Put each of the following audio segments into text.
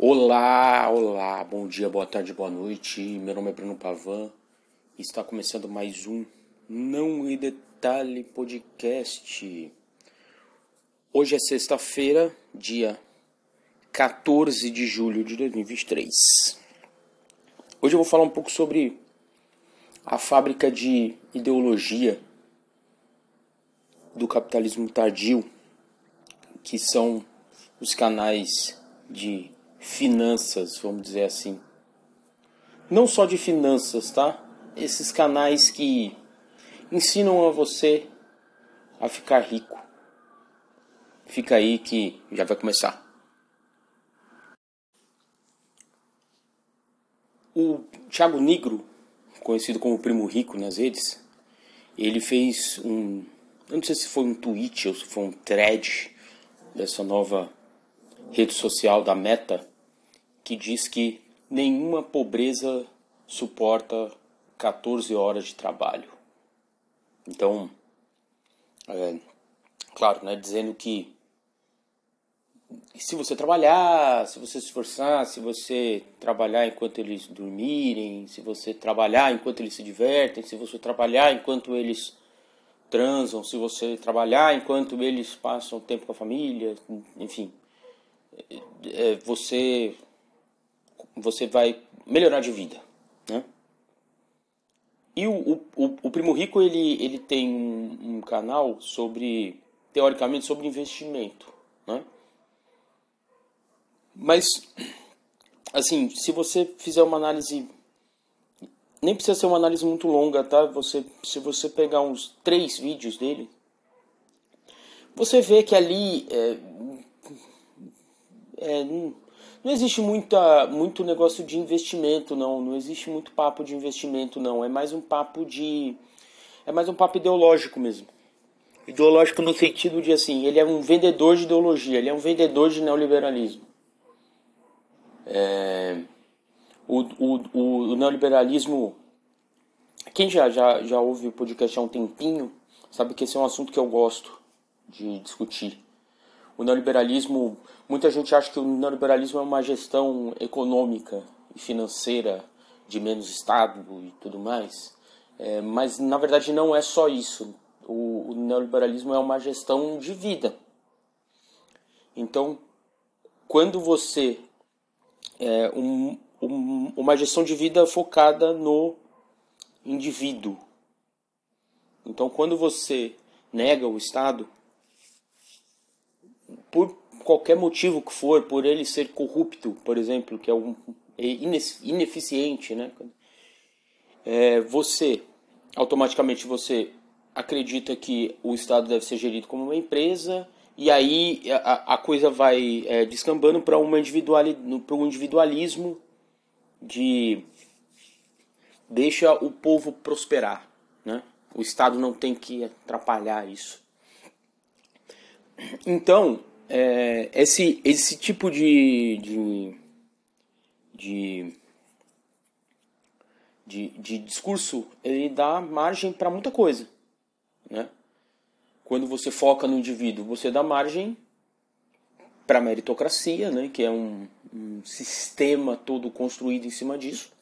Olá, olá, bom dia, boa tarde, boa noite. Meu nome é Bruno Pavan e está começando mais um Não Me Detalhe Podcast. Hoje é sexta-feira, dia 14 de julho de 2023. Hoje eu vou falar um pouco sobre a fábrica de ideologia do capitalismo tardio, que são os canais de finanças, vamos dizer assim. Não só de finanças, tá? Esses canais que ensinam a você a ficar rico. Fica aí que já vai começar. O Thiago Negro, conhecido como Primo Rico nas redes, ele fez um. Eu não sei se foi um tweet ou se foi um thread dessa nova rede social da Meta, que diz que nenhuma pobreza suporta 14 horas de trabalho. Então, é, claro, né, dizendo que se você trabalhar, se você se esforçar, se você trabalhar enquanto eles dormirem, se você trabalhar enquanto eles se divertem, se você trabalhar enquanto eles transam, se você trabalhar enquanto eles passam tempo com a família, enfim, é, você você vai melhorar de vida, né? E o, o, o Primo Rico ele, ele tem um, um canal sobre teoricamente sobre investimento, né? Mas assim, se você fizer uma análise nem precisa ser uma análise muito longa, tá? Você, se você pegar uns três vídeos dele, você vê que ali é, é, não, não existe muita, muito negócio de investimento, não. Não existe muito papo de investimento, não. É mais um papo de. É mais um papo ideológico mesmo. Ideológico no sentido de assim, ele é um vendedor de ideologia, ele é um vendedor de neoliberalismo. É, o, o, o, o neoliberalismo. Quem já, já, já ouve o podcast há um tempinho sabe que esse é um assunto que eu gosto de discutir o neoliberalismo, muita gente acha que o neoliberalismo é uma gestão econômica e financeira de menos Estado e tudo mais, é, mas na verdade não é só isso. O, o neoliberalismo é uma gestão de vida. Então, quando você é um, um, uma gestão de vida focada no indivíduo. Então, quando você nega o Estado, por qualquer motivo que for, por ele ser corrupto, por exemplo, que é um é ineficiente, né? É, você automaticamente você acredita que o Estado deve ser gerido como uma empresa e aí a, a coisa vai é, descambando para uma um individualismo de deixa o povo prosperar, né? O Estado não tem que atrapalhar isso. Então, é, esse, esse tipo de, de, de, de, de discurso ele dá margem para muita coisa. Né? Quando você foca no indivíduo, você dá margem para a meritocracia, né? que é um, um sistema todo construído em cima disso.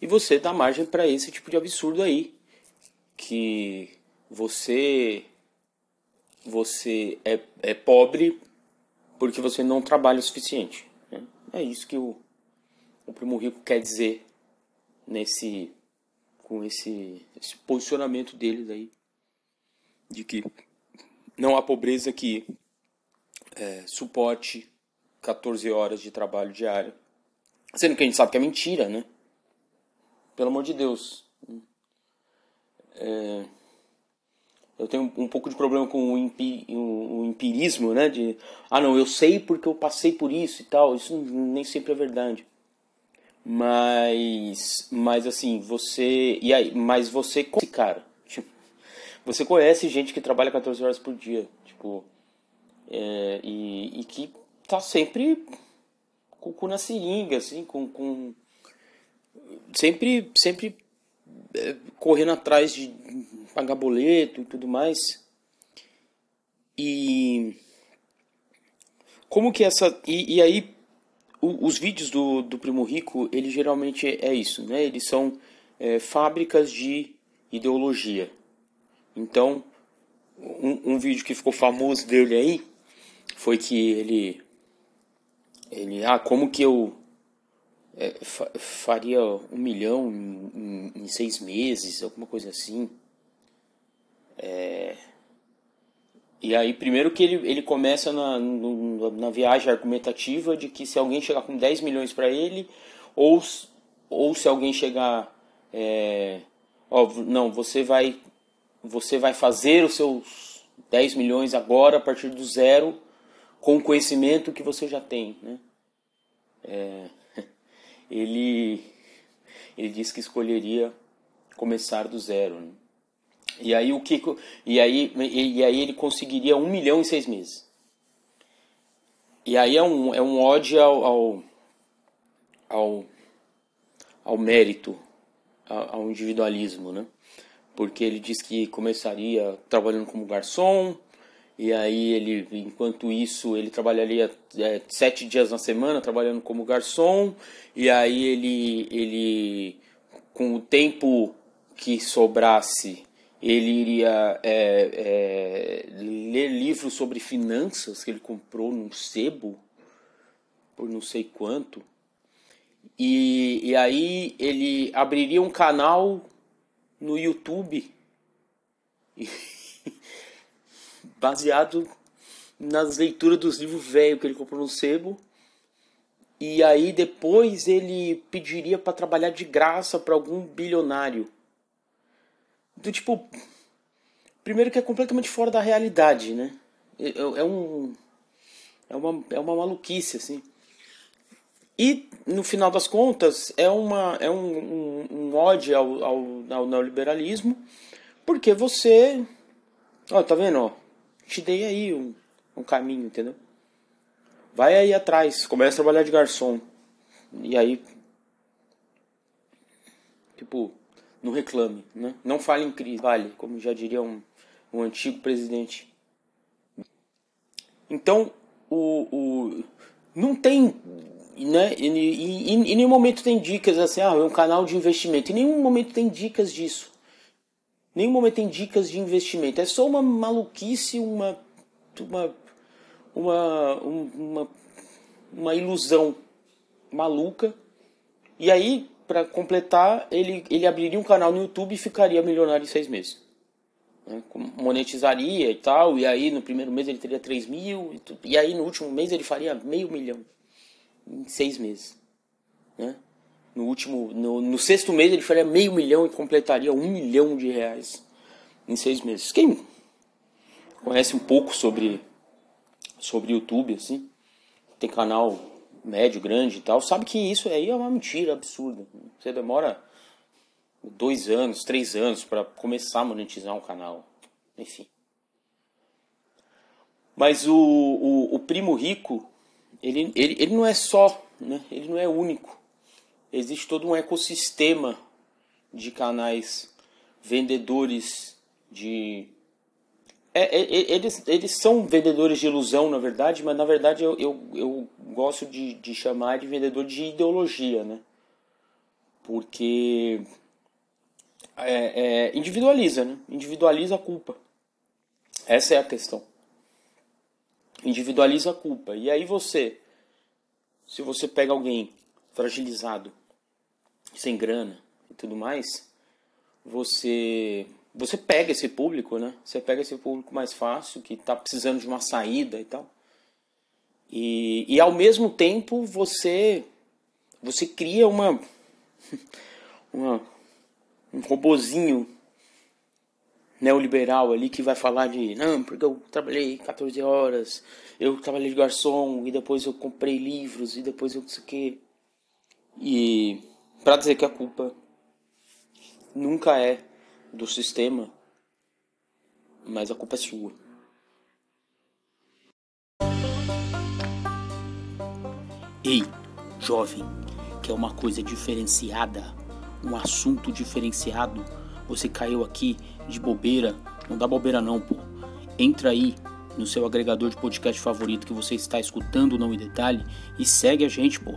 E você dá margem para esse tipo de absurdo aí, que você você é, é pobre porque você não trabalha o suficiente. Né? É isso que o, o Primo Rico quer dizer nesse com esse, esse posicionamento dele daí de que não há pobreza que é, suporte 14 horas de trabalho diário. Sendo que a gente sabe que é mentira, né? Pelo amor de Deus. É, eu tenho um pouco de problema com o, o, o, empirismo, né? De, ah, não, eu sei porque eu passei por isso e tal. Isso nem sempre é verdade. Mas, mas assim, você. E aí, mas você conhece, cara. Tipo, você conhece gente que trabalha 14 horas por dia. Tipo. É, e, e que tá sempre com o cu na seringa, assim, com. com sempre, sempre é, correndo atrás de pagar boleto e tudo mais. E como que essa e, e aí o, os vídeos do, do Primo Rico, ele geralmente é isso, né? Eles são é, fábricas de ideologia. Então, um, um, vídeo que ficou famoso dele aí foi que ele ele ah como que eu é, fa faria um milhão em, em, em, seis meses alguma coisa assim é, e aí primeiro que ele, ele começa na, no, na viagem argumentativa de que se alguém chegar com 10 milhões para ele ou, ou se alguém chegar é, ó, não você vai você vai fazer os seus 10 milhões agora a partir do zero com o conhecimento que você já tem, né? É, ele ele disse que escolheria começar do zero. Né? E aí o que e aí e aí ele conseguiria um milhão em seis meses. E aí é um é um ódio ao ao, ao, ao mérito, ao, ao individualismo, né? Porque ele diz que começaria trabalhando como garçom, e aí ele, enquanto isso, ele trabalharia é, sete dias na semana trabalhando como garçom. E aí ele, ele com o tempo que sobrasse, ele iria é, é, ler livros sobre finanças que ele comprou num sebo por não sei quanto. E, e aí ele abriria um canal no YouTube. baseado nas leituras dos livros velhos que ele comprou no sebo. E aí depois ele pediria para trabalhar de graça para algum bilionário. Do tipo, primeiro que é completamente fora da realidade, né? É, é, é um é uma, é uma maluquice assim. E no final das contas é uma é um, um, um ódio ao, ao, ao neoliberalismo, porque você, ó, tá vendo, ó, te dei aí um, um caminho, entendeu? Vai aí atrás, começa a trabalhar de garçom. E aí. Tipo, não reclame, né? Não fale em crise, vale, como já diria um, um antigo presidente. Então, o, o não tem, né? E, e, e, em nenhum momento tem dicas assim, ah, é um canal de investimento. Em nenhum momento tem dicas disso nenhum momento tem dicas de investimento. É só uma maluquice, uma uma uma uma, uma ilusão maluca. E aí, para completar, ele ele abriria um canal no YouTube e ficaria milionário em seis meses. Né? Monetizaria e tal, e aí no primeiro mês ele teria 3 mil, e aí no último mês ele faria meio milhão em seis meses. Né? no último, no, no, sexto mês ele faria meio milhão e completaria um milhão de reais em seis meses. Quem conhece um pouco sobre sobre YouTube assim, tem canal médio, grande e tal, sabe que isso aí é uma mentira absurda. Você demora dois anos, três anos para começar a monetizar um canal, enfim. Mas o, o, o primo rico, ele, ele, ele não é só, né? ele não é único existe todo um ecossistema de canais vendedores de. É, é, é, eles, eles são vendedores de ilusão, na verdade, mas na verdade eu, eu, eu gosto de, de chamar de vendedor de ideologia, né? Porque é, é, individualiza, né? Individualiza a culpa. Essa é a questão. Individualiza a culpa. E aí você, se você pega alguém fragilizado, sem grana e tudo mais, você você pega esse público, né? Você pega esse público mais fácil, que está precisando de uma saída e tal. E, e ao mesmo tempo você você cria uma, uma um robozinho neoliberal ali que vai falar de não, porque eu trabalhei 14 horas, eu trabalhei de garçom e depois eu comprei livros e depois eu não sei o que. E para dizer que a culpa nunca é do sistema, mas a culpa é sua. Ei, jovem, quer uma coisa diferenciada, um assunto diferenciado? Você caiu aqui de bobeira? Não dá bobeira não, pô. Entra aí no seu agregador de podcast favorito que você está escutando Não em Detalhe e segue a gente, pô.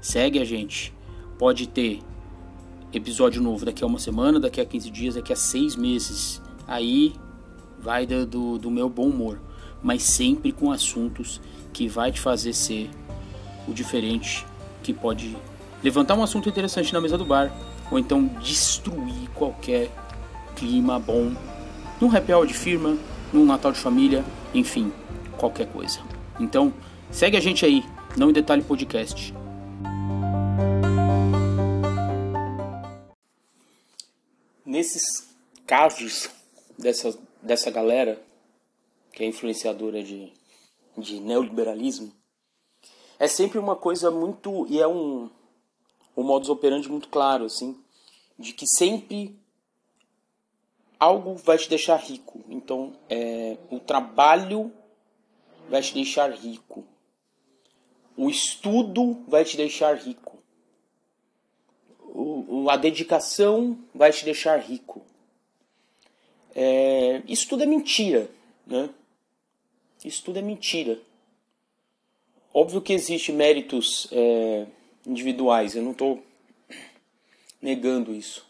Segue a gente. Pode ter episódio novo daqui a uma semana, daqui a 15 dias, daqui a seis meses. Aí vai do, do, meu bom humor. Mas sempre com assuntos que vai te fazer ser o diferente, que pode levantar um assunto interessante na mesa do bar, ou então destruir qualquer clima bom num hour de firma, num Natal de família, enfim, qualquer coisa. Então, segue a gente aí, não em detalhe podcast. Casos dessa, dessa galera que é influenciadora de, de neoliberalismo, é sempre uma coisa muito. e é um, um modus operandi muito claro, assim, de que sempre algo vai te deixar rico. Então, é, o trabalho vai te deixar rico. O estudo vai te deixar rico. O, a dedicação vai te deixar rico. É, isso tudo é mentira, né? Isso tudo é mentira. Óbvio que existe méritos é, individuais, eu não estou negando isso.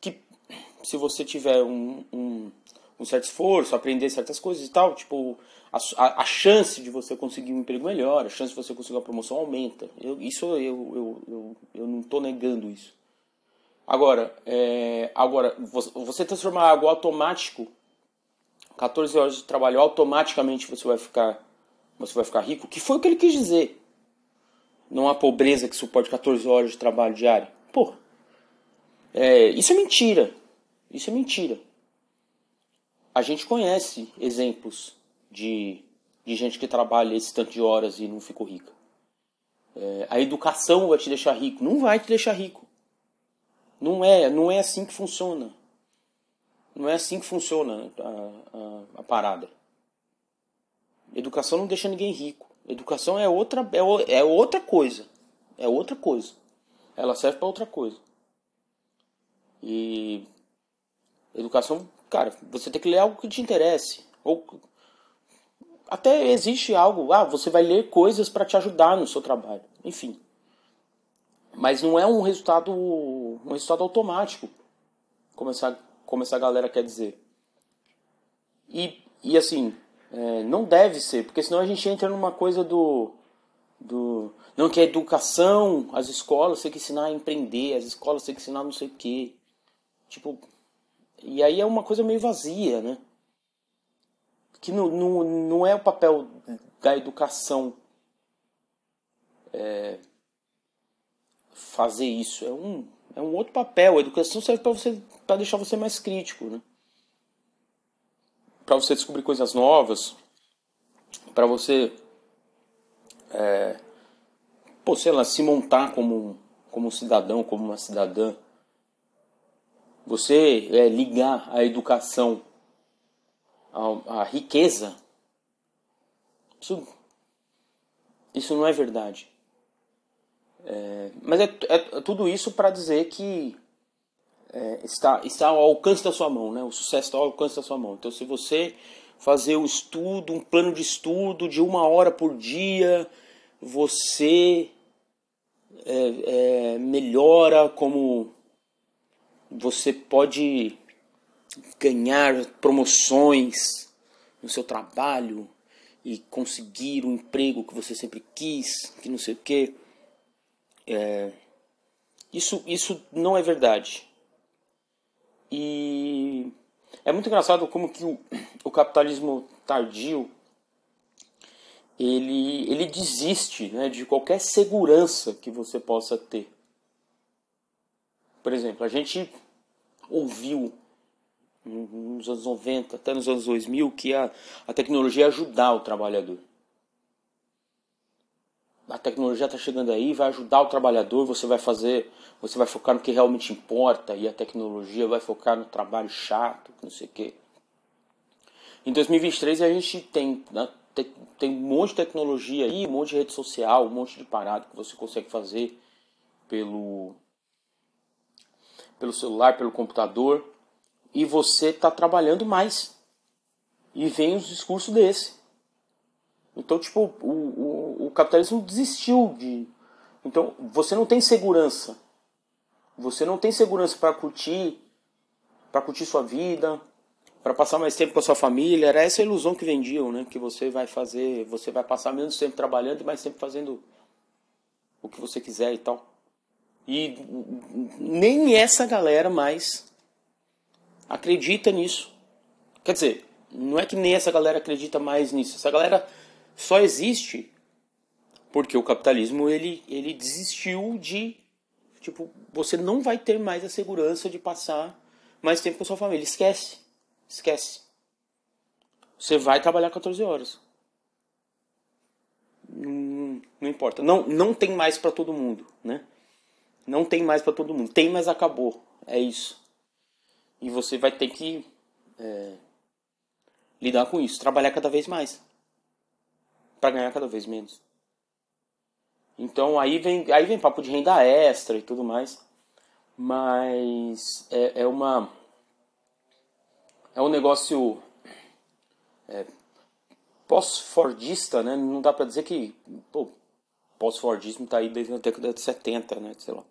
Que se você tiver um, um, um, certo esforço, aprender certas coisas e tal, tipo, a, a, a, chance de você conseguir um emprego melhor, a chance de você conseguir uma promoção aumenta. Eu, isso eu, eu, eu, eu não estou negando isso. Agora, é, agora você transformar algo automático, 14 horas de trabalho, automaticamente você vai ficar você vai ficar rico, que foi o que ele quis dizer. Não há pobreza que suporte 14 horas de trabalho diário. Pô, é, isso é mentira. Isso é mentira. A gente conhece exemplos de, de gente que trabalha esse tanto de horas e não ficou rica. É, a educação vai te deixar rico. Não vai te deixar rico. Não é, não é assim que funciona. Não é assim que funciona a, a, a parada. Educação não deixa ninguém rico. Educação é outra, é, é outra coisa. É outra coisa. Ela serve para outra coisa. E educação, cara, você tem que ler algo que te interesse. Ou até existe algo, ah, você vai ler coisas para te ajudar no seu trabalho. Enfim. Mas não é um resultado um resultado automático, como essa, como essa galera quer dizer. E, e assim, é, não deve ser, porque senão a gente entra numa coisa do. do não, que a educação, as escolas têm que ensinar a empreender, as escolas têm que ensinar não sei o quê. Tipo. E aí é uma coisa meio vazia, né? Que não, não, não é o papel da educação é, fazer isso. É um, é um outro papel. A educação serve para você para deixar você mais crítico, né? para você descobrir coisas novas, para você, é, pô, sei lá, se montar como, como um cidadão, como uma cidadã. Você é, ligar a educação à, à riqueza. Isso, isso não é verdade. É, mas é, é, tudo isso para dizer que é, está, está ao alcance da sua mão, né? O sucesso está ao alcance da sua mão. Então, se você fazer um estudo, um plano de estudo de uma hora por dia, você é, é, melhora como você pode ganhar promoções no seu trabalho e conseguir o emprego que você sempre quis, que não sei o que. É, isso, isso não é verdade. E é muito engraçado como que o, o capitalismo tardio ele, ele desiste né, de qualquer segurança que você possa ter. Por exemplo, a gente ouviu nos anos 90, até nos anos 2000, que a, a tecnologia ia ajudar o trabalhador a tecnologia está chegando aí, vai ajudar o trabalhador, você vai fazer, você vai focar no que realmente importa e a tecnologia vai focar no trabalho chato, não sei o quê. Em 2023 a gente tem, né, tem, um monte de tecnologia aí, um monte de rede social, um monte de parada que você consegue fazer pelo, pelo celular, pelo computador e você está trabalhando mais. e vem os discursos desse. Então, tipo, o, o, o capitalismo desistiu de. Então, você não tem segurança. Você não tem segurança para curtir, para curtir sua vida, para passar mais tempo com a sua família. Era essa a ilusão que vendiam, né? Que você vai fazer, você vai passar menos tempo trabalhando e mais tempo fazendo o que você quiser e tal. E nem essa galera mais acredita nisso. Quer dizer, não é que nem essa galera acredita mais nisso. Essa galera só existe porque o capitalismo ele, ele desistiu de tipo você não vai ter mais a segurança de passar mais tempo com sua família. Esquece, esquece. Você vai trabalhar 14 horas. Não, não importa. Não, não tem mais para todo mundo, né? Não tem mais para todo mundo. Tem, mas acabou. É isso. E você vai ter que é, lidar com isso, trabalhar cada vez mais para ganhar cada vez menos. Então aí vem, aí vem papo de renda extra e tudo mais. Mas é, é uma. É um negócio é, pós-fordista, né? Não dá para dizer que. pós-fordismo tá aí desde a década de 70, né? Sei lá.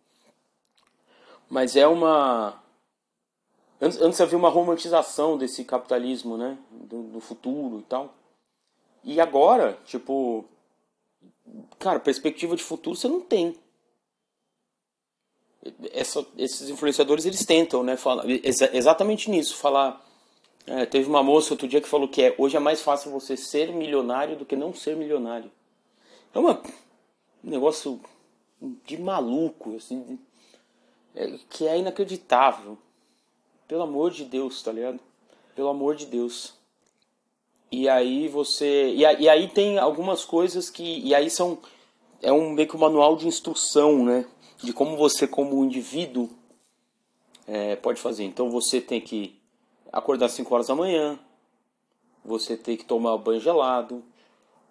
Mas é uma. Antes, antes havia uma romantização desse capitalismo, né? Do, do, futuro e tal. E agora, tipo. Cara, perspectiva de futuro você não tem. Essa, esses influenciadores eles tentam, né? Falar, exa, exatamente nisso. Falar. É, teve uma moça outro dia que falou que é, hoje é mais fácil você ser milionário do que não ser milionário. É uma, um negócio de maluco, assim, é, que é inacreditável. Pelo amor de Deus, tá ligado? Pelo amor de Deus. E aí você. E, e aí tem algumas coisas que. E aí são. É um meio que um manual de instrução, né? De como você, como indivíduo, é, pode fazer. Então você tem que acordar às 5 horas da manhã, você tem que tomar banho gelado,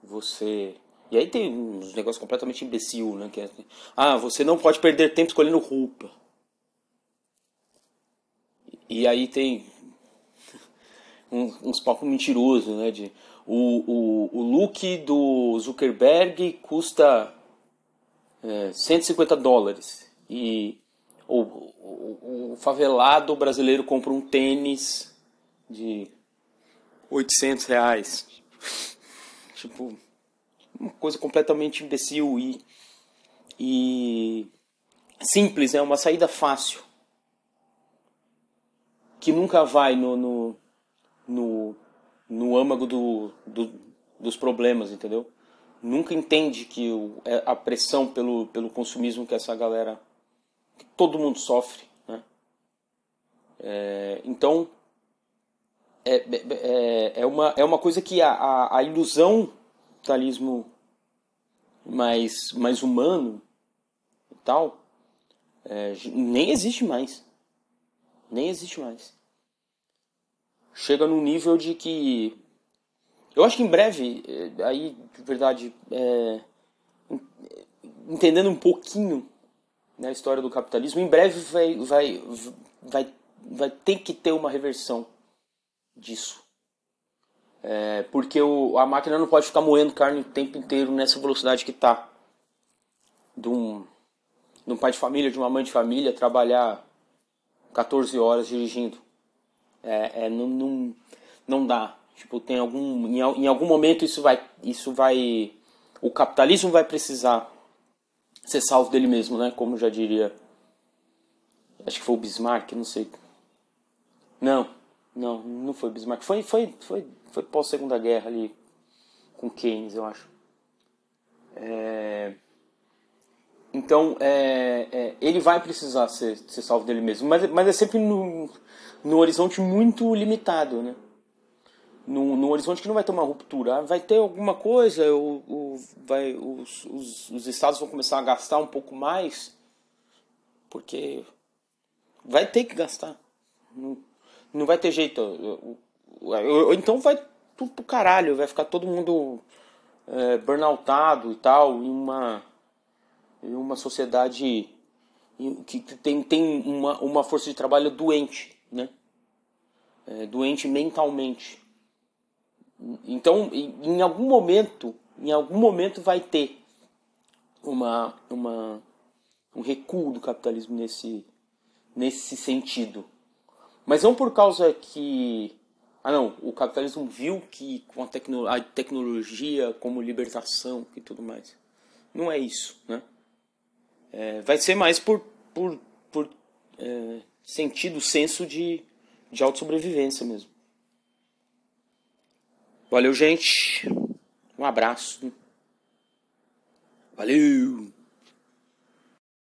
você. E aí tem uns negócios completamente imbecil, né? Que é, ah, você não pode perder tempo escolhendo roupa. E aí tem uns, papos mentirosos, né? De, o, o, o look do Zuckerberg custa é, 150 dólares. E o, o, o favelado brasileiro compra um tênis de 800 reais. tipo, uma coisa completamente imbecil e, e simples, é né? uma saída fácil que nunca vai no, no, no, no âmago do, do, dos problemas, entendeu? Nunca entende que o, é a pressão pelo, pelo consumismo que essa galera, que todo mundo sofre, né? É, então, é, é, é, uma, é uma coisa que a, a, a ilusão capitalismo mais, mais humano e tal, é, nem existe mais. Nem existe mais chega num nível de que. Eu acho que em breve, eh, aí, de verdade, é, entendendo um pouquinho né, a história do capitalismo, em breve vai, vai, vai, vai ter que ter uma reversão disso. É, porque o, a máquina não pode ficar moendo carne o tempo inteiro nessa velocidade que está. De um, de um pai de família, de uma mãe de família, trabalhar 14 horas dirigindo. É, é, não, não, não dá. Tipo, tem algum, em, em algum momento isso vai, isso vai, o capitalismo vai precisar ser salvo dele mesmo, né? Como já diria, acho que foi o Bismarck, não sei. Não, não, não foi Bismarck. Foi, foi, foi, foi pós Segunda Guerra ali com Keynes, eu acho. É... Então, é, é, ele vai precisar ser, ser salvo dele mesmo, mas, mas é sempre no, no horizonte muito limitado, né? No, no horizonte que não vai ter uma ruptura. Ah, vai ter alguma coisa, o, o, vai, os, os, os estados vão começar a gastar um pouco mais, porque vai ter que gastar. Não, não vai ter jeito. Ou então vai tudo pro caralho, vai ficar todo mundo é, burnoutado e tal, em uma, em uma sociedade que tem, tem uma, uma força de trabalho doente né? É, doente mentalmente. Então, em algum momento, em algum momento vai ter uma, uma, um recuo do capitalismo nesse, nesse sentido. Mas não por causa que. Ah, não, o capitalismo viu que com a, tecno, a tecnologia como libertação e tudo mais. Não é isso, né? É, vai ser mais por, por, por é, sentido, senso de, de autossobrevivência mesmo. Valeu, gente. Um abraço. Valeu!